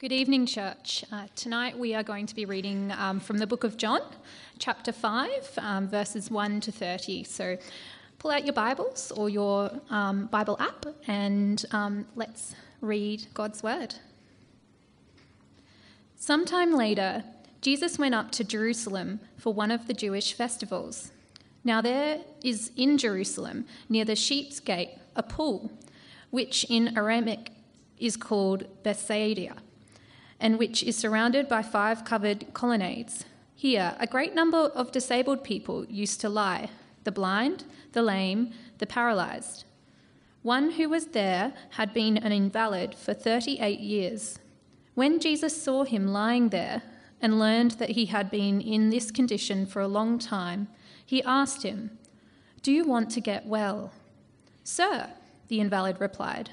Good evening, church. Uh, tonight we are going to be reading um, from the book of John, chapter 5, um, verses 1 to 30. So pull out your Bibles or your um, Bible app and um, let's read God's word. Sometime later, Jesus went up to Jerusalem for one of the Jewish festivals. Now, there is in Jerusalem, near the sheep's gate, a pool, which in Aramaic is called Bethesda and which is surrounded by five covered colonnades. Here, a great number of disabled people used to lie the blind, the lame, the paralyzed. One who was there had been an invalid for 38 years. When Jesus saw him lying there and learned that he had been in this condition for a long time, he asked him, Do you want to get well? Sir, the invalid replied,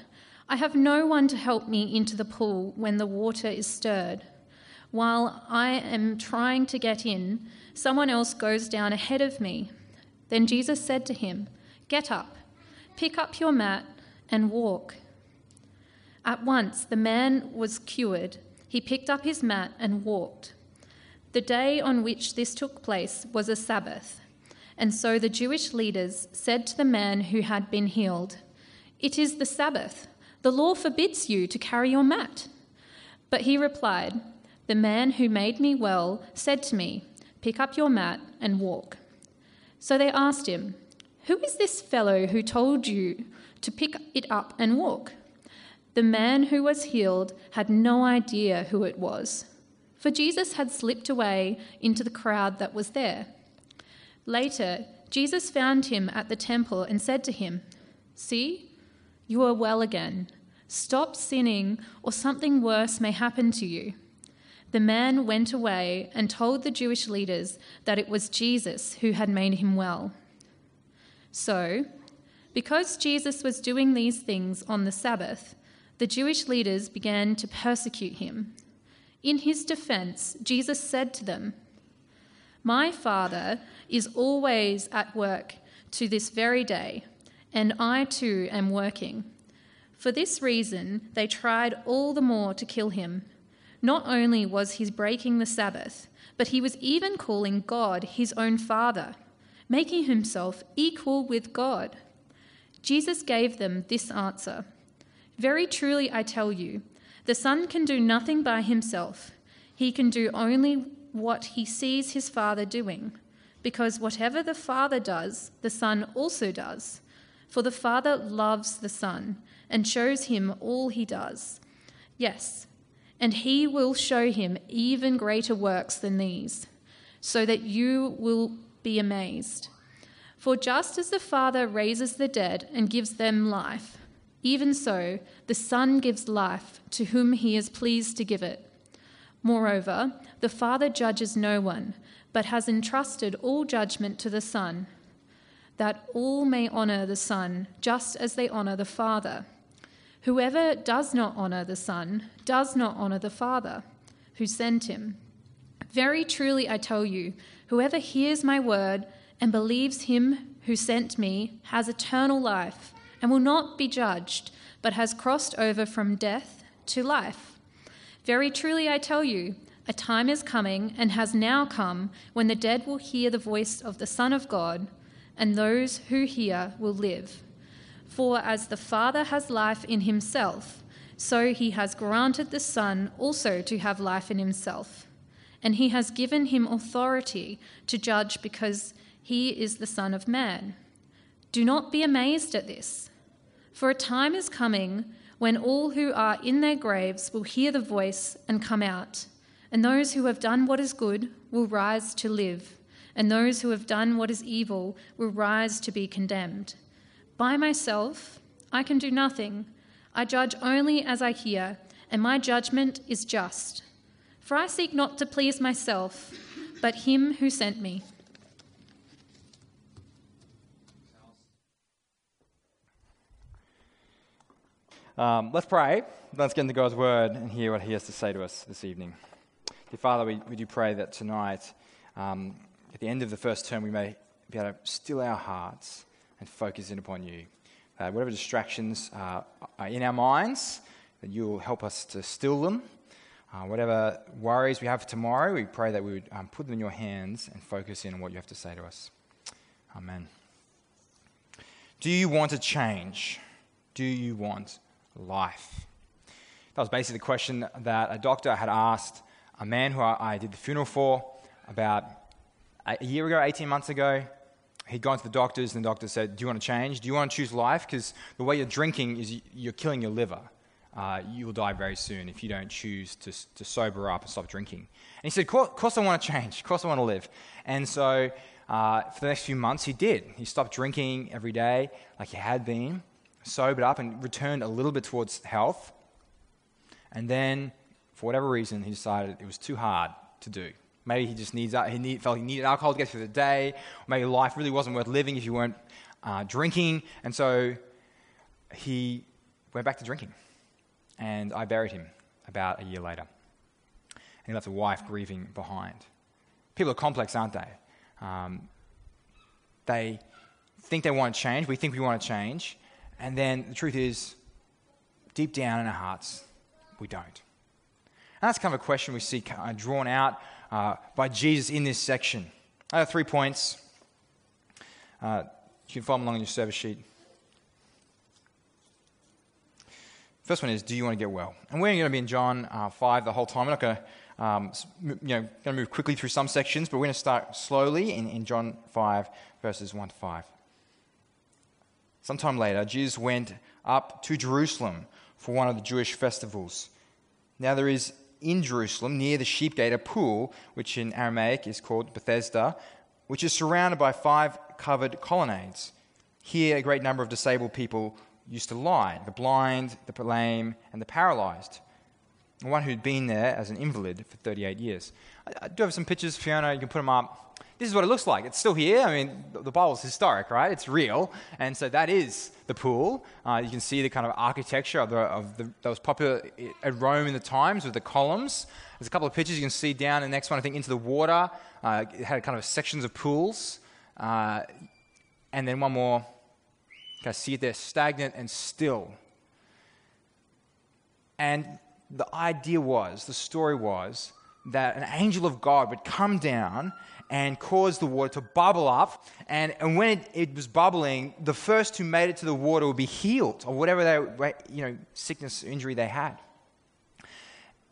I have no one to help me into the pool when the water is stirred. While I am trying to get in, someone else goes down ahead of me. Then Jesus said to him, Get up, pick up your mat, and walk. At once the man was cured. He picked up his mat and walked. The day on which this took place was a Sabbath. And so the Jewish leaders said to the man who had been healed, It is the Sabbath. The law forbids you to carry your mat. But he replied, The man who made me well said to me, Pick up your mat and walk. So they asked him, Who is this fellow who told you to pick it up and walk? The man who was healed had no idea who it was, for Jesus had slipped away into the crowd that was there. Later, Jesus found him at the temple and said to him, See, you are well again. Stop sinning, or something worse may happen to you. The man went away and told the Jewish leaders that it was Jesus who had made him well. So, because Jesus was doing these things on the Sabbath, the Jewish leaders began to persecute him. In his defense, Jesus said to them, My Father is always at work to this very day, and I too am working. For this reason, they tried all the more to kill him. Not only was he breaking the Sabbath, but he was even calling God his own Father, making himself equal with God. Jesus gave them this answer Very truly, I tell you, the Son can do nothing by himself. He can do only what he sees his Father doing, because whatever the Father does, the Son also does. For the Father loves the Son and shows him all he does. Yes, and he will show him even greater works than these, so that you will be amazed. For just as the Father raises the dead and gives them life, even so the Son gives life to whom he is pleased to give it. Moreover, the Father judges no one, but has entrusted all judgment to the Son, that all may honour the Son just as they honour the Father. Whoever does not honor the Son does not honor the Father who sent him. Very truly I tell you, whoever hears my word and believes him who sent me has eternal life and will not be judged, but has crossed over from death to life. Very truly I tell you, a time is coming and has now come when the dead will hear the voice of the Son of God, and those who hear will live. For as the Father has life in himself, so he has granted the Son also to have life in himself. And he has given him authority to judge because he is the Son of Man. Do not be amazed at this, for a time is coming when all who are in their graves will hear the voice and come out, and those who have done what is good will rise to live, and those who have done what is evil will rise to be condemned. By myself, I can do nothing. I judge only as I hear, and my judgment is just. For I seek not to please myself, but him who sent me. Um, let's pray. Let's get into God's word and hear what he has to say to us this evening. Dear Father, we, we do pray that tonight, um, at the end of the first term, we may be able to still our hearts and focus in upon you. Uh, whatever distractions uh, are in our minds, that you will help us to still them. Uh, whatever worries we have tomorrow, we pray that we would um, put them in your hands and focus in on what you have to say to us. Amen. Do you want to change? Do you want life? That was basically the question that a doctor had asked a man who I did the funeral for about a year ago, 18 months ago. He'd gone to the doctors, and the doctor said, Do you want to change? Do you want to choose life? Because the way you're drinking is you're killing your liver. Uh, you will die very soon if you don't choose to, to sober up and stop drinking. And he said, Of course, I want to change. Of course, I want to live. And so uh, for the next few months, he did. He stopped drinking every day like he had been, sobered up, and returned a little bit towards health. And then, for whatever reason, he decided it was too hard to do. Maybe he just needs, he need, felt he needed alcohol to get through the day. Maybe life really wasn't worth living if you weren't uh, drinking. And so he went back to drinking. And I buried him about a year later. And he left a wife grieving behind. People are complex, aren't they? Um, they think they want to change. We think we want to change. And then the truth is, deep down in our hearts, we don't. And that's kind of a question we see uh, drawn out uh, by Jesus in this section. I have three points. Uh, you can follow along in your service sheet. First one is, do you want to get well? And we're going to be in John uh, 5 the whole time. We're not going to um, you know, going to move quickly through some sections, but we're going to start slowly in, in John 5, verses 1 to 5. Sometime later, Jesus went up to Jerusalem for one of the Jewish festivals. Now, there is in Jerusalem, near the sheep gate, a pool, which in Aramaic is called Bethesda, which is surrounded by five covered colonnades. Here, a great number of disabled people used to lie the blind, the lame, and the paralyzed one who'd been there as an invalid for 38 years. I, do have some pictures, Fiona, you can put them up. This is what it looks like. It's still here. I mean, the, Bible's historic, right? It's real. And so that is the pool. Uh, you can see the kind of architecture of, the, of the, that was popular at Rome in the times with the columns. There's a couple of pictures you can see down. The next one, I think, into the water. Uh, it had kind of sections of pools. Uh, and then one more. You can see it there, stagnant and still. And the idea was, the story was, that an angel of God would come down and cause the water to bubble up. And, and when it, it, was bubbling, the first who made it to the water would be healed of whatever they, you know, sickness, injury they had.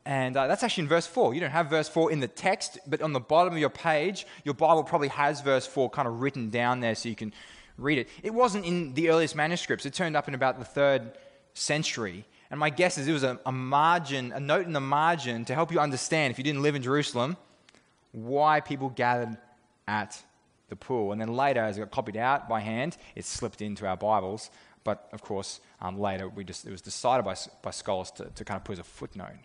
And uh, that's actually in verse 4. You don't have verse 4 in the text, but on the bottom of your page, your Bible probably has verse 4 kind of written down there so you can read it. It wasn't in the earliest manuscripts, it turned up in about the third century. And my guess is it was a, a margin, a note in the margin to help you understand, if you didn't live in Jerusalem, why people gathered at the pool. And then later, as it got copied out by hand, it slipped into our Bibles. But of course, um, later we just, it was decided by, by scholars to, to kind of put as a footnote.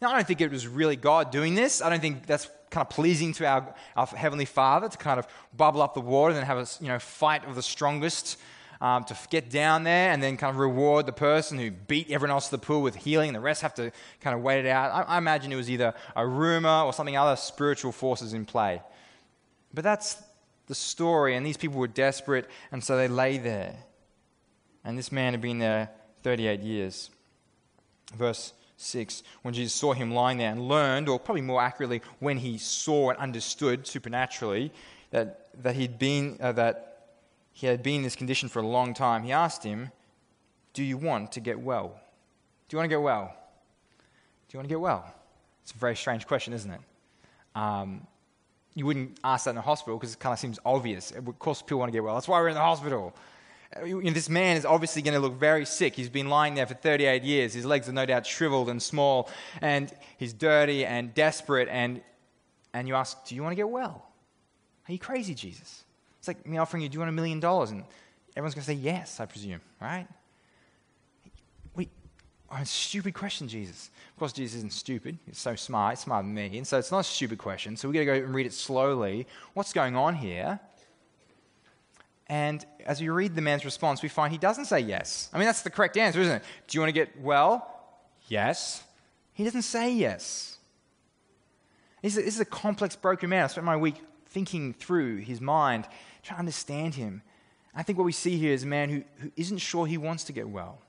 Now, I don't think it was really God doing this. I don't think that's kind of pleasing to our, our Heavenly Father to kind of bubble up the water and have a you know, fight of the strongest um, to get down there and then kind of reward the person who beat everyone else to the pool with healing. The rest have to kind of wait it out. I, I imagine it was either a rumor or something other spiritual forces in play. But that's the story, and these people were desperate, and so they lay there. And this man had been there 38 years. Verse 6 When Jesus saw him lying there and learned, or probably more accurately, when he saw and understood supernaturally that, that he'd been, uh, that he had been in this condition for a long time, he asked him, Do you want to get well? Do you want to get well? Do you want to get well? It's a very strange question, isn't it? Um, you wouldn't ask that in a hospital because it kind of seems obvious. Of course, people want to get well. That's why we're in the hospital. You know, this man is obviously going to look very sick. He's been lying there for 38 years. His legs are no doubt shriveled and small, and he's dirty and desperate. And, and you ask, Do you want to get well? Are you crazy, Jesus? It's like me offering you, do you want a million dollars? And everyone's going to say yes, I presume, right? Wait, oh, a stupid question, Jesus. Of course, Jesus isn't stupid. He's so smart. He's smarter than me. And so it's not a stupid question. So we've got to go and read it slowly. What's going on here? And as we read the man's response, we find he doesn't say yes. I mean, that's the correct answer, isn't it? Do you want to get well? Yes. He doesn't say yes. This is a complex, broken man. I spent my week thinking through his mind try to understand him. I think what we see here is a man who, who isn't sure he wants to get well.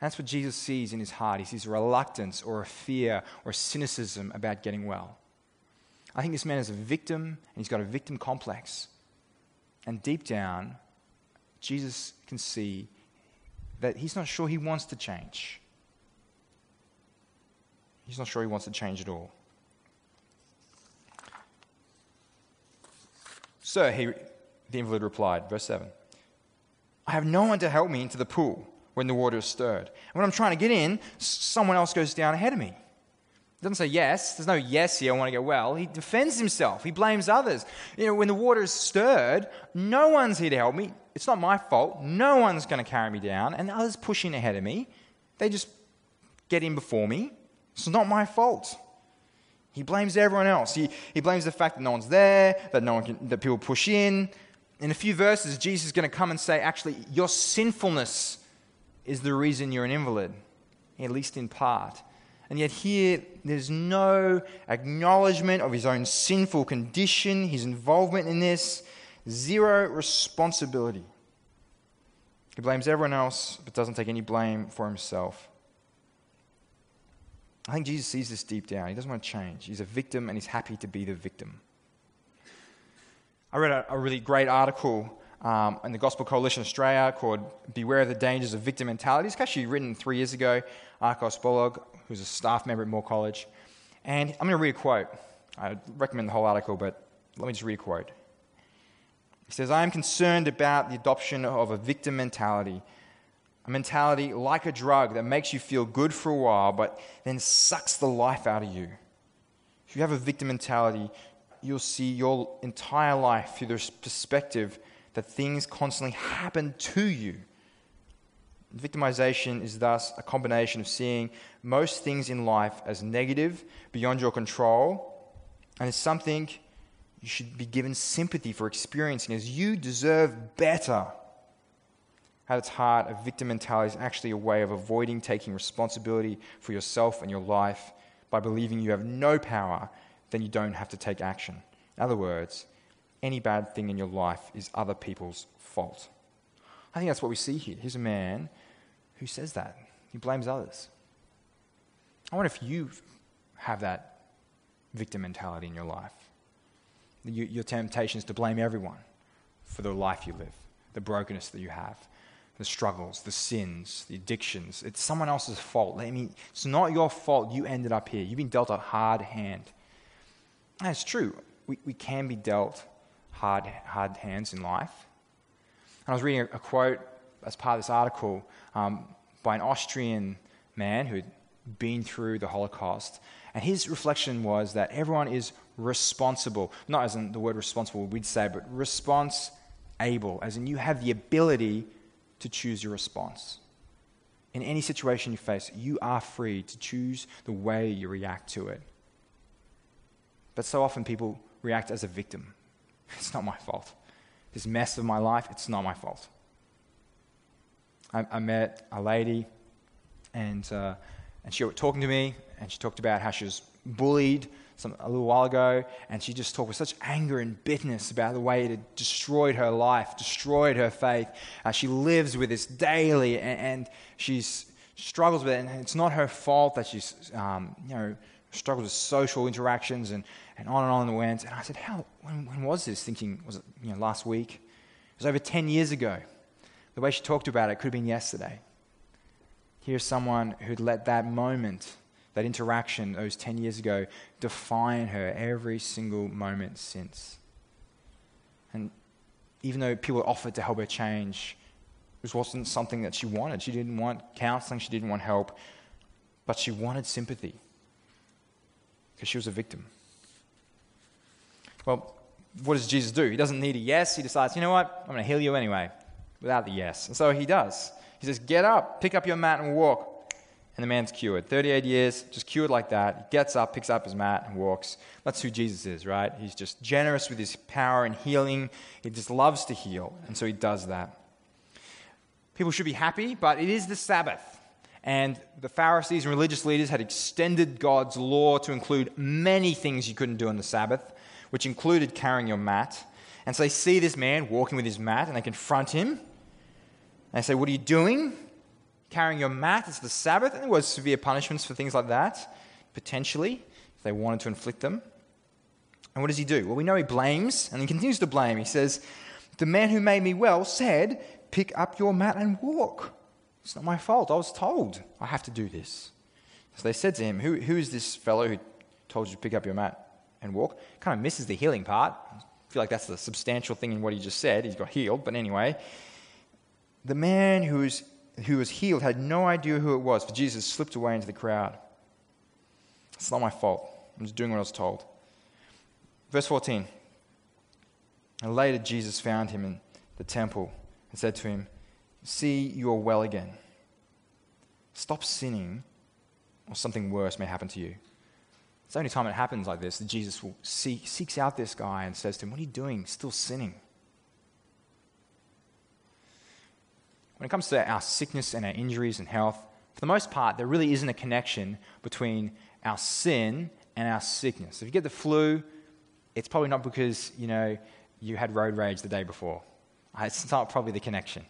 That's what Jesus sees in his heart. He sees a reluctance or a fear or a cynicism about getting well. I think this man is a victim and he's got a victim complex. And deep down, Jesus can see that he's not sure he wants to change. He's not sure he wants to change at all. Sir, he, the invalid replied, verse 7 I have no one to help me into the pool when the water is stirred. And when I'm trying to get in, someone else goes down ahead of me. He doesn't say yes. There's no yes here, I want to get well. He defends himself. He blames others. You know, when the water is stirred, no one's here to help me. It's not my fault. No one's going to carry me down. And others pushing ahead of me. They just get in before me. It's not my fault. He blames everyone else. He, he blames the fact that no one's there, that no one can, that people push in. In a few verses, Jesus is going to come and say, actually, your sinfulness is the reason you're an invalid, at least in part. And yet, here, there's no acknowledgement of his own sinful condition, his involvement in this, zero responsibility. He blames everyone else, but doesn't take any blame for himself. I think Jesus sees this deep down. He doesn't want to change. He's a victim and he's happy to be the victim. I read a, a really great article um, in the Gospel Coalition Australia called Beware of the Dangers of Victim Mentality. It's actually written three years ago. Akos Balogh, who's a staff member at Moore College. And I'm going to read a quote. I recommend the whole article, but let me just read a quote. He says, I am concerned about the adoption of a victim mentality a mentality like a drug that makes you feel good for a while, but then sucks the life out of you. If you have a victim mentality, you'll see your entire life through the perspective that things constantly happen to you. Victimization is thus a combination of seeing most things in life as negative, beyond your control, and as something you should be given sympathy for experiencing, as you deserve better at its heart, a victim mentality is actually a way of avoiding taking responsibility for yourself and your life by believing you have no power, then you don't have to take action. In other words, any bad thing in your life is other people's fault. I think that's what we see here. Here's a man who says that. He blames others. I wonder if you have that victim mentality in your life. Your temptation is to blame everyone for the life you live, the brokenness that you have the struggles, the sins, the addictions. It's someone else's fault. I mean, it's not your fault you ended up here. You've been dealt a hard hand. That's true. We, we can be dealt hard, hard hands in life. And I was reading a, a quote as part of this article um, by an Austrian man who had been through the Holocaust. And his reflection was that everyone is responsible, not as in the word responsible we'd say, but response able, as in you have the ability to choose your response. In any situation you face, you are free to choose the way you react to it. But so often people react as a victim. It's not my fault. This mess of my life, it's not my fault. I, I met a lady, and, uh, and she was talking to me, and she talked about how she was bullied some, a little while ago, and she just talked with such anger and bitterness about the way it had destroyed her life, destroyed her faith. Uh, she lives with this daily, and, and she struggles with it, and it's not her fault that she's, um, you know, struggles with social interactions and, and on and on and went. And I said, how, when, when was this? Thinking, was it, you know, last week? It was over 10 years ago. The way she talked about it could have been yesterday. Here's someone who'd let that moment that interaction those 10 years ago define her every single moment since. And even though people offered to help her change, this wasn't something that she wanted. She didn't want counseling, she didn't want help, but she wanted sympathy because she was a victim. Well, what does Jesus do? He doesn't need a yes. He decides, you know what? I'm going to heal you anyway, without the yes. And so he does. He says, Get up, pick up your mat, and walk and the man's cured. 38 years, just cured like that. He gets up, picks up his mat, and walks. That's who Jesus is, right? He's just generous with his power and healing. He just loves to heal, and so he does that. People should be happy, but it is the Sabbath. And the Pharisees and religious leaders had extended God's law to include many things you couldn't do on the Sabbath, which included carrying your mat. And so they see this man walking with his mat and they confront him. And they say, What are you doing? Carrying your mat. It's the Sabbath. And there was severe punishments for things like that, potentially, if they wanted to inflict them. And what does he do? Well, we know he blames, and he continues to blame. He says, The man who made me well said, Pick up your mat and walk. It's not my fault. I was told I have to do this. So they said to him, Who, who is this fellow who told you to pick up your mat and walk? Kind of misses the healing part. I feel like that's the substantial thing in what he just said. He's got healed. But anyway, the man who was, who was healed had no idea who it was, for Jesus slipped away into the crowd. It's not my fault. I'm just doing what I was told. Verse 14. And later Jesus found him in the temple and said to him, See, you are well again. Stop sinning, or something worse may happen to you. It's the only time it happens like this that Jesus will seek, seeks out this guy and says to him, What are you doing? Still sinning. When it comes to our sickness and our injuries and health, for the most part, there really isn't a connection between our sin and our sickness. If you get the flu, it's probably not because, you know, you had road rage the day before. Uh, it's not probably the connection.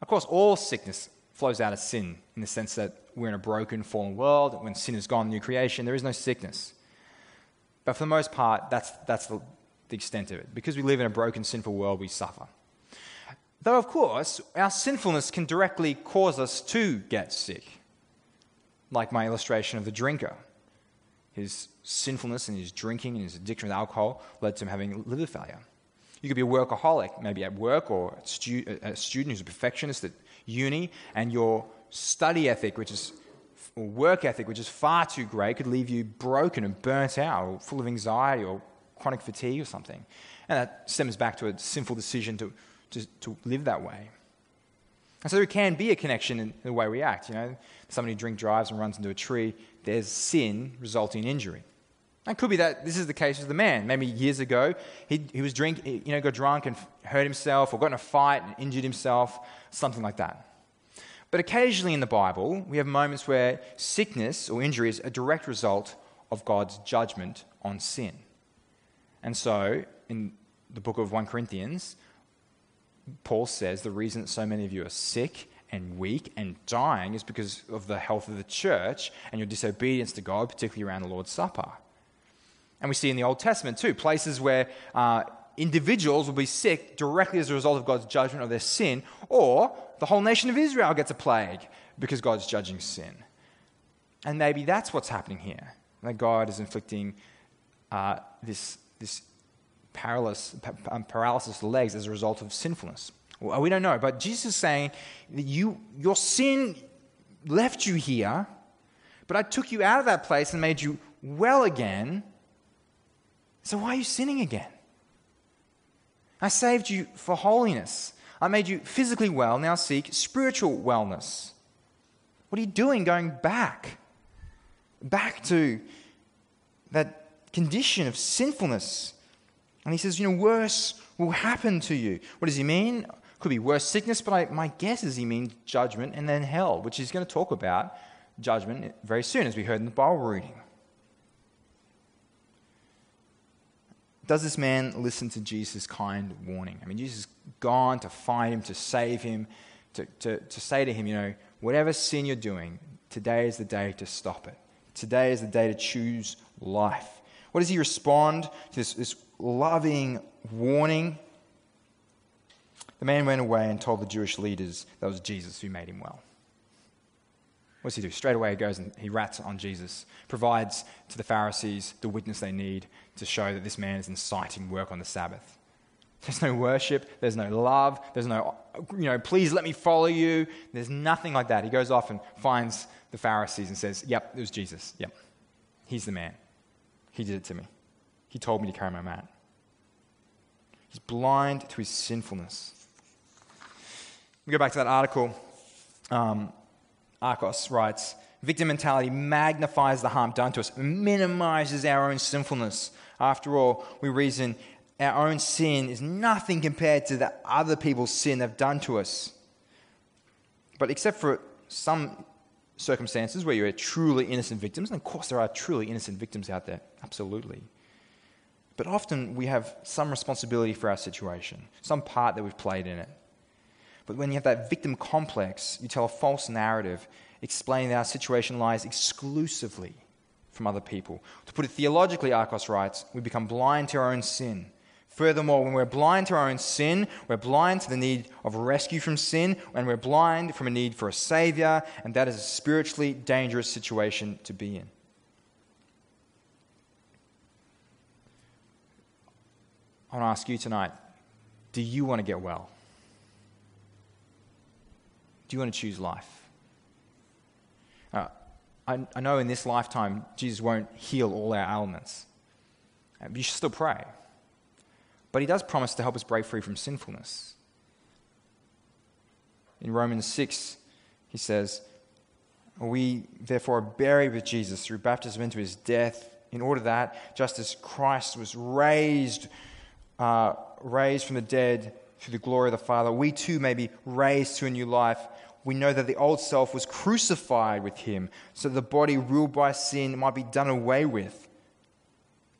Of course, all sickness flows out of sin in the sense that we're in a broken, fallen world. When sin is gone, new creation, there is no sickness. But for the most part, that's, that's the, the extent of it. Because we live in a broken, sinful world, we suffer. Though, of course, our sinfulness can directly cause us to get sick. Like my illustration of the drinker. His sinfulness and his drinking and his addiction with alcohol led to him having liver failure. You could be a workaholic, maybe at work, or a, stu- a student who's a perfectionist at uni, and your study ethic, which is or work ethic, which is far too great, could leave you broken and burnt out, or full of anxiety or chronic fatigue or something. And that stems back to a sinful decision to, to, to live that way. And so there can be a connection in the way we act. You know, somebody drink drives and runs into a tree. There's sin resulting in injury. It could be that this is the case with the man. Maybe years ago, he, he was drink, you know, got drunk and hurt himself, or got in a fight and injured himself, something like that. But occasionally in the Bible, we have moments where sickness or injury is a direct result of God's judgment on sin. And so, in the book of 1 Corinthians, Paul says the reason that so many of you are sick and weak and dying is because of the health of the church and your disobedience to God, particularly around the Lord's Supper. And we see in the Old Testament too, places where uh, individuals will be sick directly as a result of God's judgment of their sin, or the whole nation of Israel gets a plague because God's judging sin. And maybe that's what's happening here that God is inflicting uh, this, this paralysis, um, paralysis of the legs as a result of sinfulness. We don't know, but Jesus is saying that you, your sin left you here, but I took you out of that place and made you well again so why are you sinning again? I saved you for holiness. I made you physically well. Now seek spiritual wellness. What are you doing going back? Back to that condition of sinfulness. And he says, you know, worse will happen to you. What does he mean? Could be worse sickness, but I, my guess is he means judgment and then hell, which he's going to talk about judgment very soon, as we heard in the Bible reading. does this man listen to Jesus' kind warning? I mean, Jesus gone to find him, to save him, to, to, to say to him, you know, whatever sin you're doing, today is the day to stop it. Today is the day to choose life. What does he respond to this, this loving warning? The man went away and told the Jewish leaders that was Jesus who made him well. What does he do? Straight away he goes and he rats on Jesus, provides to the Pharisees the witness they need to show that this man is inciting work on the Sabbath. There's no worship, there's no love, there's no, you know, please let me follow you. There's nothing like that. He goes off and finds the Pharisees and says, Yep, it was Jesus. Yep, he's the man. He did it to me. He told me to carry my mat. He's blind to his sinfulness. We go back to that article. Um, Akos writes Victim mentality magnifies the harm done to us, minimizes our own sinfulness. After all, we reason our own sin is nothing compared to the other people's sin they've done to us. But except for some circumstances where you're truly innocent victims, and of course there are truly innocent victims out there, absolutely. But often we have some responsibility for our situation, some part that we've played in it. But when you have that victim complex, you tell a false narrative explaining that our situation lies exclusively from other people. To put it theologically, Akos writes, we become blind to our own sin. Furthermore, when we're blind to our own sin, we're blind to the need of rescue from sin, and we're blind from a need for a Savior, and that is a spiritually dangerous situation to be in. I want to ask you tonight do you want to get well? Do you want to choose life? Uh, I, I know in this lifetime, Jesus won't heal all our ailments. Uh, you should still pray. But he does promise to help us break free from sinfulness. In Romans 6, he says, We therefore are buried with Jesus through baptism into his death, in order that, just as Christ was raised uh, raised from the dead through the glory of the Father, we too may be raised to a new life. We know that the old self was crucified with him, so that the body ruled by sin might be done away with.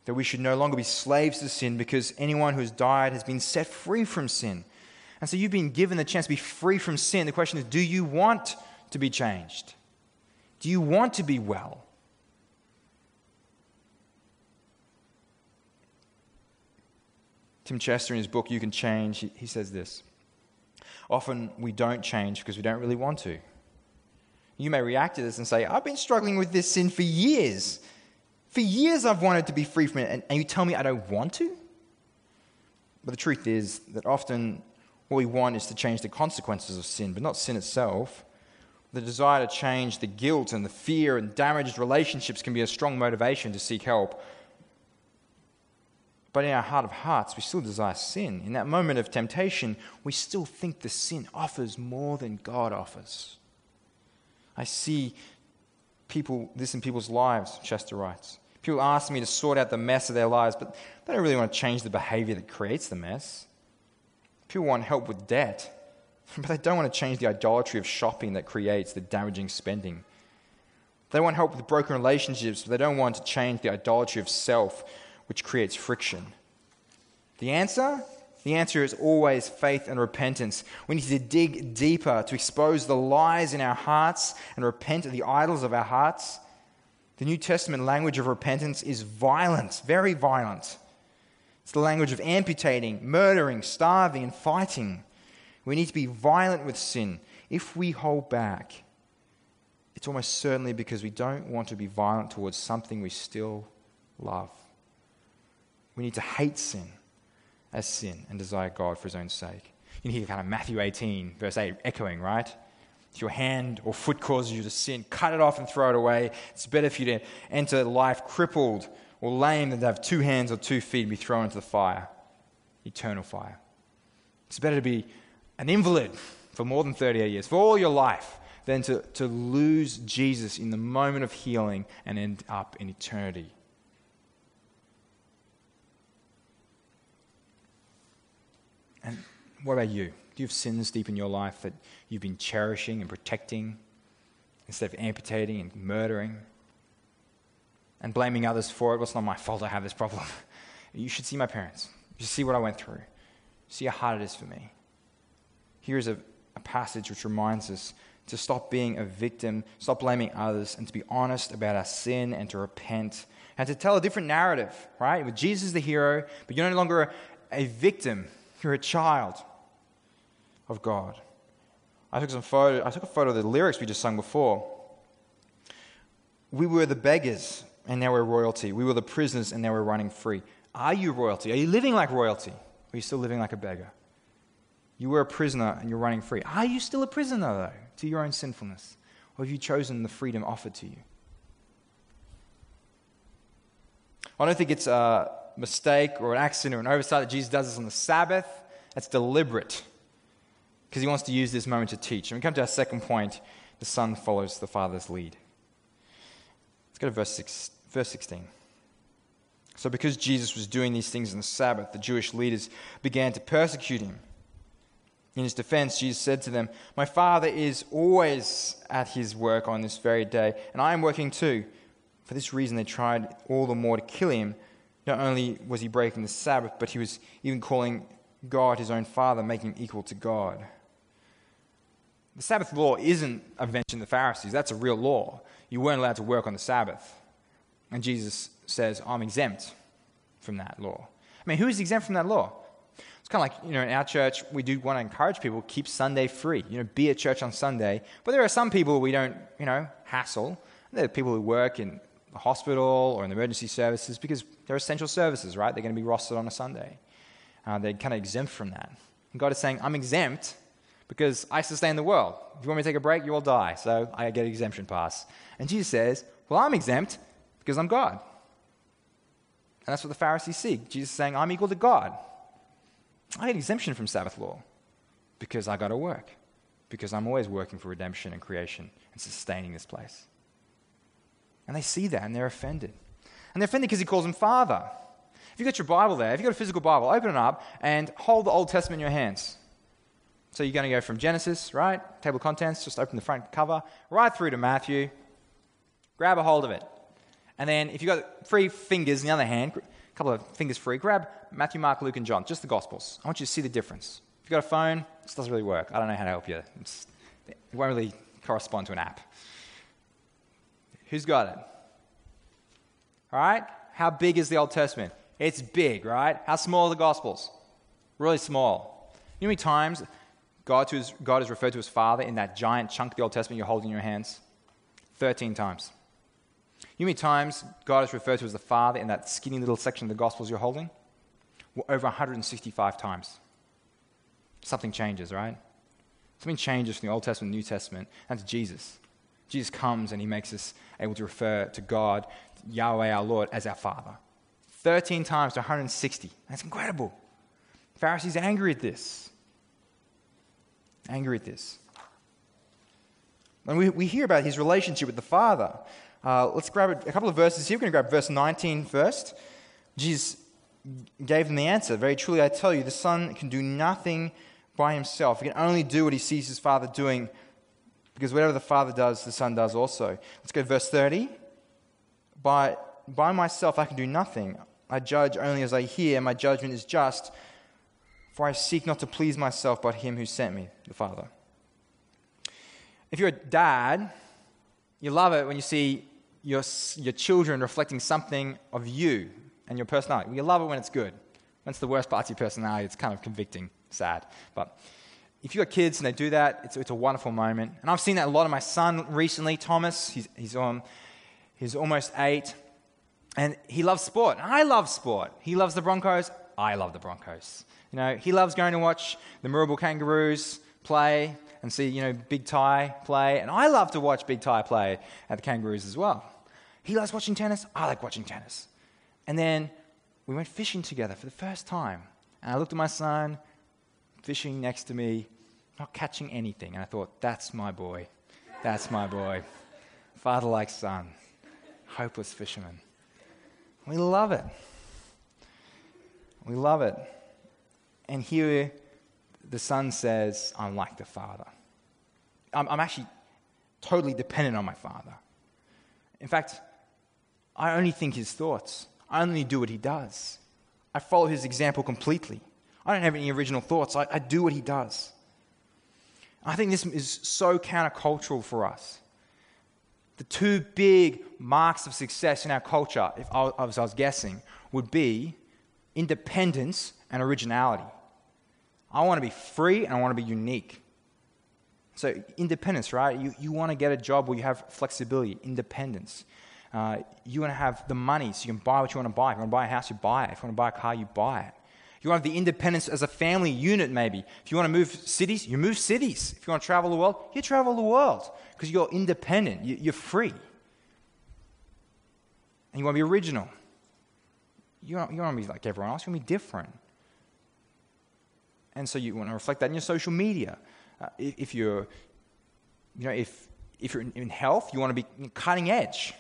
That we should no longer be slaves to sin because anyone who has died has been set free from sin. And so you've been given the chance to be free from sin. The question is do you want to be changed? Do you want to be well? Tim Chester, in his book, You Can Change, he, says this Often we don't change because we don't really want to. You may react to this and say, I've been struggling with this sin for years. For years I've wanted to be free from it, and, and you tell me I don't want to? But the truth is that often what we want is to change the consequences of sin, but not sin itself. The desire to change the guilt and the fear and damaged relationships can be a strong motivation to seek help. But in our heart of hearts, we still desire sin. In that moment of temptation, we still think the sin offers more than God offers. I see people, this in people's lives, Chester writes. People ask me to sort out the mess of their lives, but they don't really want to change the behavior that creates the mess. People want help with debt, but they don't want to change the idolatry of shopping that creates the damaging spending. They want help with broken relationships, but they don't want to change the idolatry of self which creates friction? The answer? The answer is always faith and repentance. We need to dig deeper to expose the lies in our hearts and repent of the idols of our hearts. The New Testament language of repentance is violent, very violent. It's the language of amputating, murdering, starving, and fighting. We need to be violent with sin. If we hold back, it's almost certainly because we don't want to be violent towards something we still love. We need to hate sin as sin and desire God for his own sake. You hear kind of Matthew 18, verse 8, echoing, right? If your hand or foot causes you to sin, cut it off and throw it away. It's better for you to enter life crippled or lame than to have two hands or two feet and be thrown into the fire, eternal fire. It's better to be an invalid for more than 38 years, for all your life, than to, to lose Jesus in the moment of healing and end up in eternity And what about you? Do you have sins deep in your life that you've been cherishing and protecting instead of amputating and murdering and blaming others for it? Well, it's not my fault I have this problem. you should see my parents. You should see what I went through. See how hard it is for me. Here's a, a passage which reminds us to stop being a victim, stop blaming others, and to be honest about our sin and to repent and to tell a different narrative, right? With Jesus the hero, but you're no longer a, a victim you're a child of God. I took some photo, I took a photo of the lyrics we just sung before. We were the beggars and now we're royalty. We were the prisoners and now we're running free. Are you royalty? Are you living like royalty? Or are you still living like a beggar? You were a prisoner and you're running free. Are you still a prisoner, though, to your own sinfulness? Or have you chosen the freedom offered to you? I don't think it's uh, mistake or an accident or an oversight that Jesus does this on the Sabbath. That's deliberate because he wants to use this moment to teach. And we come to our second point the Son follows the Father's lead. Let's go to verse, six, verse 16. So, because Jesus was doing these things on the Sabbath, the Jewish leaders began to persecute him. In his defense, Jesus said to them, My Father is always at his work on this very day, and I am working too. For this reason, they tried all the more to kill him not only was he breaking the Sabbath, but he was even calling God his own Father, making him equal to God. The Sabbath law isn't a invention of the Pharisees, that's a real law. You weren't allowed to work on the Sabbath. And Jesus says, I'm exempt from that law. I mean, who is exempt from that law? It's kind of like, you know, in our church, we do want to encourage people to keep Sunday free. You know, be at church on Sunday. But there are some people we don't, you know, hassle. There are people who work in the hospital or in the emergency services because they're essential services, right? They're going to be rostered on a Sunday. Uh, they're kind of exempt from that. And God is saying, I'm exempt because I sustain the world. If you want me to take a break, you all die. So I get an exemption pass. And Jesus says, Well, I'm exempt because I'm God. And that's what the Pharisees see. Jesus saying, I'm equal to God. I get exemption from Sabbath law because I got to work, because I'm always working for redemption and creation and sustaining this place. And they see that and they're offended. And they're offended because he calls him Father. If you've got your Bible there, if you've got a physical Bible, open it up and hold the Old Testament in your hands. So you're going to go from Genesis, right? Table of contents, just open the front cover, right through to Matthew. Grab a hold of it. And then if you've got three fingers in the other hand, a couple of fingers free, grab Matthew, Mark, Luke, and John, just the Gospels. I want you to see the difference. If you've got a phone, this doesn't really work. I don't know how to help you. It's, it won't really correspond to an app. Who's got it? All right? How big is the Old Testament? It's big, right? How small are the Gospels? Really small. You know how many times God, his, God is referred to as Father in that giant chunk of the Old Testament you're holding in your hands? 13 times. You know how many times God is referred to as the Father in that skinny little section of the Gospels you're holding? Well, over 165 times. Something changes, right? Something changes from the Old Testament to the New Testament. That's Jesus. Jesus comes and he makes us able to refer to God, Yahweh our Lord, as our Father. 13 times to 160. That's incredible. Pharisees angry at this. Angry at this. And we, we hear about his relationship with the Father. Uh, let's grab a, a couple of verses here. We're going to grab verse 19 first. Jesus gave them the answer. Very truly, I tell you, the Son can do nothing by himself. He can only do what he sees his Father doing, because whatever the Father does, the Son does also. Let's go to verse 30. By, by myself, I can do nothing. I judge only as I hear. and My judgment is just, for I seek not to please myself, but him who sent me, the Father. If you're a dad, you love it when you see your, your children reflecting something of you and your personality. You love it when it's good. When it's the worst parts of your personality, it's kind of convicting, sad. But if you've got kids and they do that, it's, it's a wonderful moment. And I've seen that a lot of my son recently, Thomas. He's, he's, um, he's almost eight. And he loves sport. I love sport. He loves the Broncos. I love the Broncos. You know, he loves going to watch the Mirrabul Kangaroos play and see, you know, Big Ty play. And I love to watch Big Ty play at the Kangaroos as well. He likes watching tennis. I like watching tennis. And then we went fishing together for the first time. And I looked at my son fishing next to me, not catching anything. And I thought, that's my boy. That's my boy. Father like son. Hopeless fisherman. We love it. We love it. And here the son says, I'm like the father. I'm, I'm actually totally dependent on my father. In fact, I only think his thoughts. I only do what he does. I follow his example completely. I don't have any original thoughts. I, I do what he does. I think this is so countercultural for us. The two big marks of success in our culture, if I, as I was guessing, would be independence and originality. I want to be free and I want to be unique. So, independence, right? You, you want to get a job where you have flexibility, independence. Uh, you want to have the money so you can buy what you want to buy. If you want to buy a house, you buy it. If you want to buy a car, you buy it. You want to have the independence as a family unit, maybe. If you want to move cities, you move cities. If you want to travel the world, you travel the world because you're independent, you're free. And you want to be original. You don't, you don't want to be like everyone else, you want to be different. And so you want to reflect that in your social media. Uh, if you're, you know, if, if you're in health, you want to be cutting edge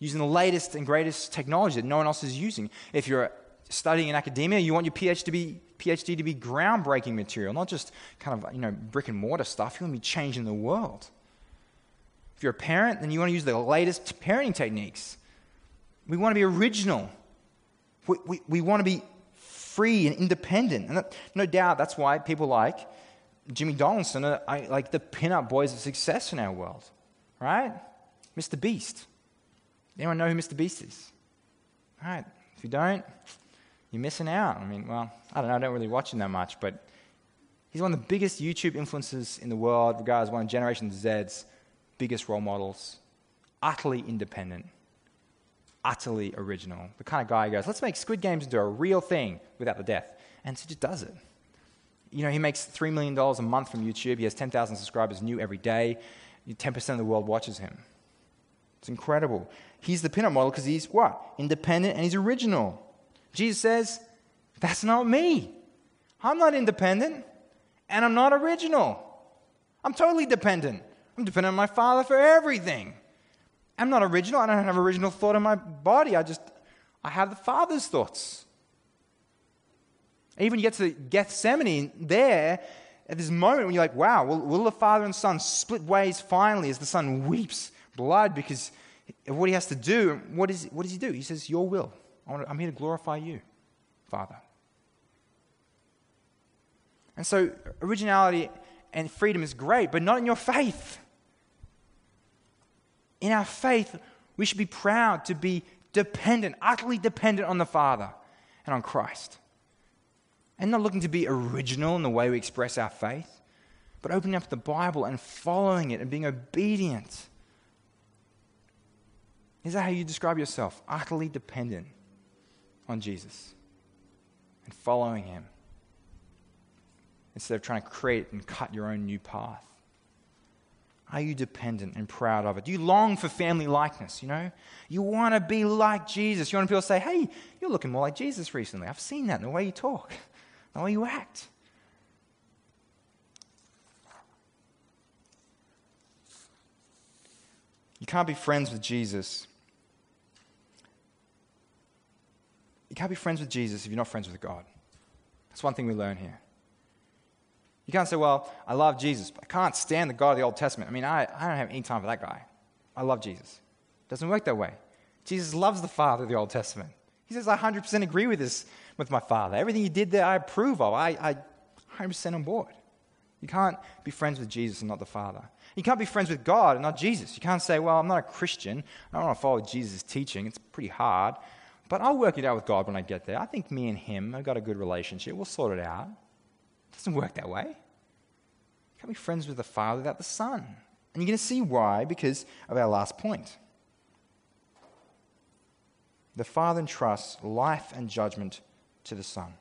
using the latest and greatest technology that no one else is using. If you're studying in academia, you want your PhD to be, PhD to be groundbreaking material, not just kind of you know brick and mortar stuff. You want to be changing the world. If you're a parent, then you want to use the latest parenting techniques. We want to be original. We, we, we want to be free and independent. And that, no doubt that's why people like Jimmy Donaldson are like the pin-up boys of success in our world, right? Mr. Beast. Anyone know who Mr. Beast is? All right. If you don't, you're missing out. I mean, well, I don't know. I don't really watch him that much, but he's one of the biggest YouTube influencers in the world, regarded as one of Generation Z's biggest role models. Utterly independent, utterly original. The kind of guy who goes, let's make Squid Games into a real thing without the death. And so he just does it. You know, he makes $3 million a month from YouTube. He has 10,000 subscribers new every day. 10% of the world watches him. It's incredible. He's the pinup model because he's what? Independent and he's original. Jesus says, That's not me. I'm not independent and I'm not original. I'm totally dependent. I'm dependent on my Father for everything. I'm not original. I don't have original thought in my body. I just, I have the Father's thoughts. Even you get to Gethsemane, there, at this moment when you're like, wow, will, will the Father and Son split ways finally as the Son weeps blood because of what he has to do? What, is, what does he do? He says, Your will. I'm here to glorify you, Father. And so, originality and freedom is great, but not in your faith. In our faith, we should be proud to be dependent, utterly dependent on the Father and on Christ. And not looking to be original in the way we express our faith, but opening up the Bible and following it and being obedient. Is that how you describe yourself? Utterly dependent on Jesus and following Him instead of trying to create and cut your own new path. Are you dependent and proud of it? Do you long for family likeness? You know, you want to be like Jesus. You want people to say, "Hey, you're looking more like Jesus recently." I've seen that in the way you talk, the way you act. You can't be friends with Jesus. You can't be friends with Jesus if you're not friends with God. That's one thing we learn here. You can't say, well, I love Jesus, but I can't stand the God of the Old Testament. I mean, I, I don't have any time for that guy. I love Jesus. It doesn't work that way. Jesus loves the Father of the Old Testament. He says, I 100% agree with this with my Father. Everything he did there, I approve of. I, I 100% on board. You can't be friends with Jesus and not the Father. You can't be friends with God and not Jesus. You can't say, well, I'm not a Christian. I don't want to follow Jesus' teaching. It's pretty hard. But I'll work it out with God when I get there. I think me and Him have got a good relationship. We'll sort it out. It doesn't work that way. You can't be friends with the Father without the Son. And you're going to see why because of our last point. The Father entrusts life and judgment to the Son.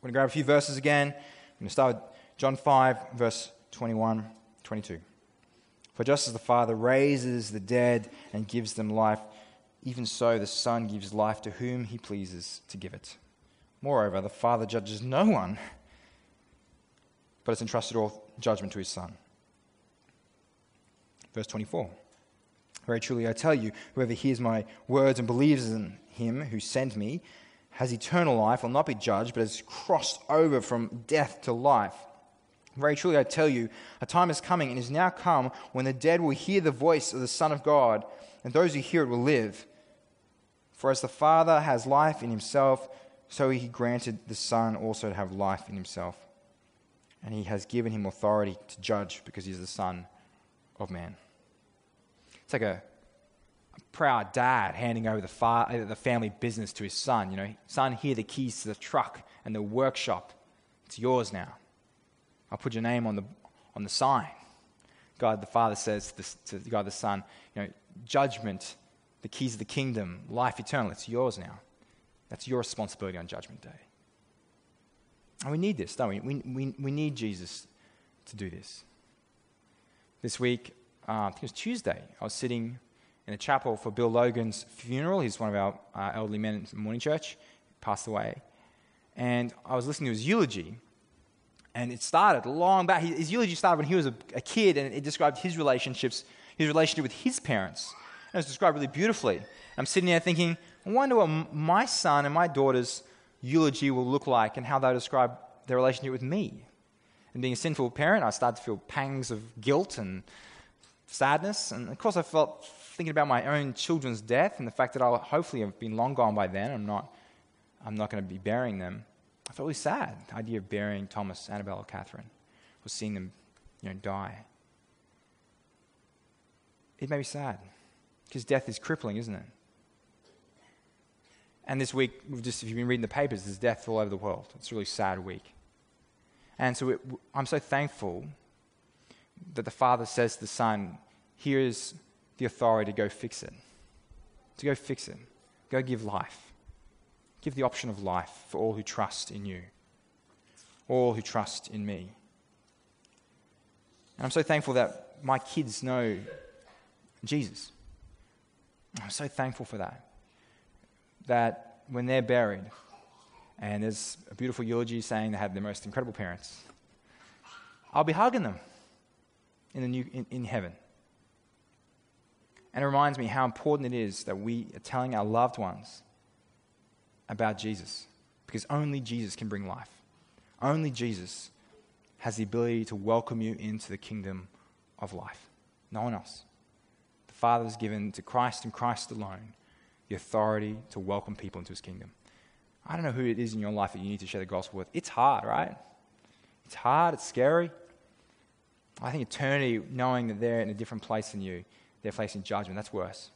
We're going to grab a few verses again. I'm going to start with John 5, verse 21, 22. For just as the Father raises the dead and gives them life, even so the Son gives life to whom he pleases to give it. Moreover, the Father judges no one, but has entrusted all judgment to his Son. Verse 24. Very truly I tell you, whoever hears my words and believes in him who sent me has eternal life, will not be judged, but has crossed over from death to life. Very truly I tell you, a time is coming and is now come when the dead will hear the voice of the Son of God, and those who hear it will live. For as the Father has life in himself, so he granted the Son also to have life in himself. And he has given him authority to judge because he is the Son of Man. It's like a, a proud dad handing over the, fa- uh, the family business to his son. You know, son, here the keys to the truck and the workshop. It's yours now. I'll put your name on the, on the sign. God the Father says to, to God the Son, you know, judgment the keys of the kingdom, life eternal. It's yours now. That's your responsibility on Judgment Day. And we need this, don't we? We, we, we need Jesus to do this. This week, uh, I think it was Tuesday, I was sitting in a chapel for Bill Logan's funeral. He's one of our uh, elderly men in morning church, passed away. And I was listening to his eulogy. And it started long back. His eulogy started when he was a, a kid, and it described his relationships, his relationship with his parents and it's described really beautifully. I'm sitting there thinking, I wonder what my son and my daughter's eulogy will look like and how they'll describe their relationship with me. And being a sinful parent, I started to feel pangs of guilt and sadness. And of course, I felt thinking about my own children's death and the fact that I'll hopefully have been long gone by then. I'm not, I'm not going to be burying them. I felt really sad, the idea of burying Thomas, Annabelle, or Catherine. Or seeing them you know, die. It may be sad because death is crippling, isn't it? And this week, we've just, if you've been reading the papers, there's death all over the world. It's a really sad week. And so it, I'm so thankful that the Father says to the Son, Here is the authority to go fix it. To go fix it. Go give life. Give the option of life for all who trust in you, all who trust in me. And I'm so thankful that my kids know Jesus. I'm so thankful for that. That when they're buried, and there's a beautiful eulogy saying they have the most incredible parents, I'll be hugging them in, the new, in, in heaven. And it reminds me how important it is that we are telling our loved ones about Jesus. Because only Jesus can bring life. Only Jesus has the ability to welcome you into the kingdom of life. No one else. The Father has given to Christ and Christ alone the authority to welcome people into his kingdom. I don't know who it is in your life that you need to share the gospel with. It's hard, right? It's hard, it's scary. I think eternity, knowing that they're in a different place than you, they're facing judgment, that's worse.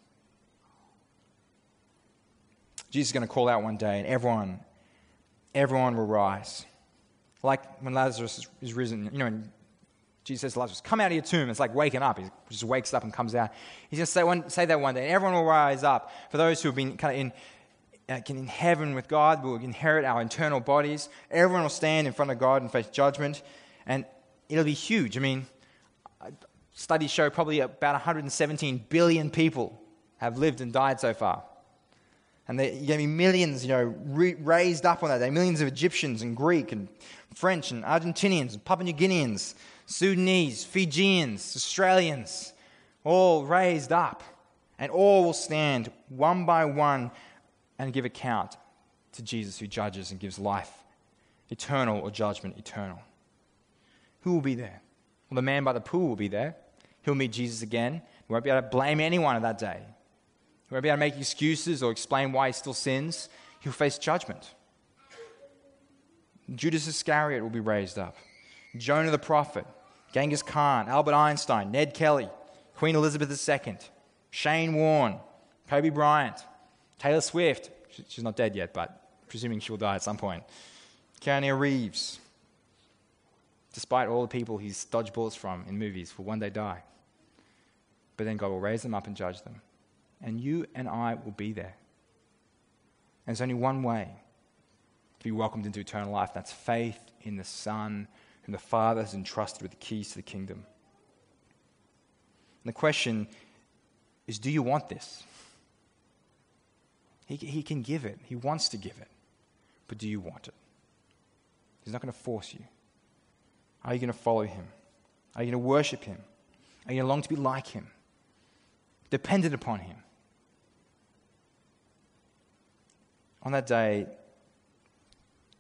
Jesus is going to call out one day, and everyone, everyone will rise. Like when Lazarus is risen, you know, and Jesus says to Lazarus, Come out of your tomb. It's like waking up. He just wakes up and comes out. He's going to say, one, say that one day, and everyone will rise up. For those who have been kind of in, uh, in heaven with God, will inherit our eternal bodies. Everyone will stand in front of God and face judgment, and it'll be huge. I mean, studies show probably about 117 billion people have lived and died so far. And there are going to be millions, you know, re- raised up on that day. Millions of Egyptians and Greek and French and Argentinians, and Papua New Guineans, Sudanese, Fijians, Australians, all raised up. And all will stand one by one and give account to Jesus who judges and gives life, eternal or judgment eternal. Who will be there? Well, the man by the pool will be there. He'll meet Jesus again. He won't be able to blame anyone on that day. He won't be able to make excuses or explain why he still sins. He'll face judgment. Judas Iscariot will be raised up. Jonah the prophet, Genghis Khan, Albert Einstein, Ned Kelly, Queen Elizabeth II, Shane Warne, Kobe Bryant, Taylor Swift. She's not dead yet, but presuming she'll die at some point. Keanu Reeves. Despite all the people he's dodged bullets from in movies, will one day die. But then God will raise them up and judge them and you and I will be there. And there's only one way to be welcomed into eternal life that's faith in the Son, whom the Father has entrusted with the keys to the kingdom. And the question is do you want this? He, he can give it, He wants to give it. But do you want it? He's not going to force you. Are you going to follow Him? Are you going to worship Him? Are you going to long to be like Him? Dependent upon Him? On that day,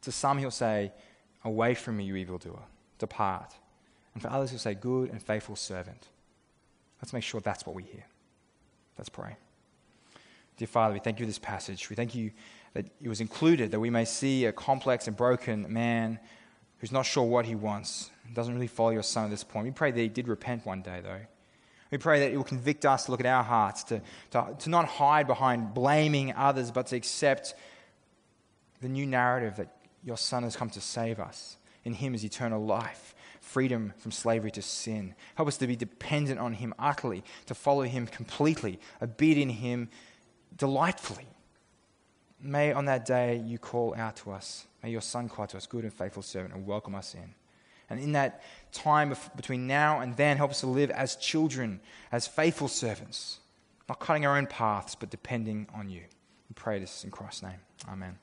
to some he'll say, Away from me, you evildoer, depart. And for others he'll say, Good and faithful servant. Let's make sure that's what we hear. Let's pray. Dear Father, we thank you for this passage. We thank you that it was included, that we may see a complex and broken man who's not sure what he wants, doesn't really follow your son at this point. We pray that he did repent one day, though. We pray that it will convict us to look at our hearts, to, to, to not hide behind blaming others, but to accept the new narrative that your Son has come to save us. In Him is eternal life, freedom from slavery to sin. Help us to be dependent on Him utterly, to follow Him completely, obedient in Him delightfully. May on that day you call out to us. May your Son call to us, good and faithful servant, and welcome us in. And in that time between now and then, help us to live as children, as faithful servants, not cutting our own paths, but depending on you. We pray this in Christ's name. Amen.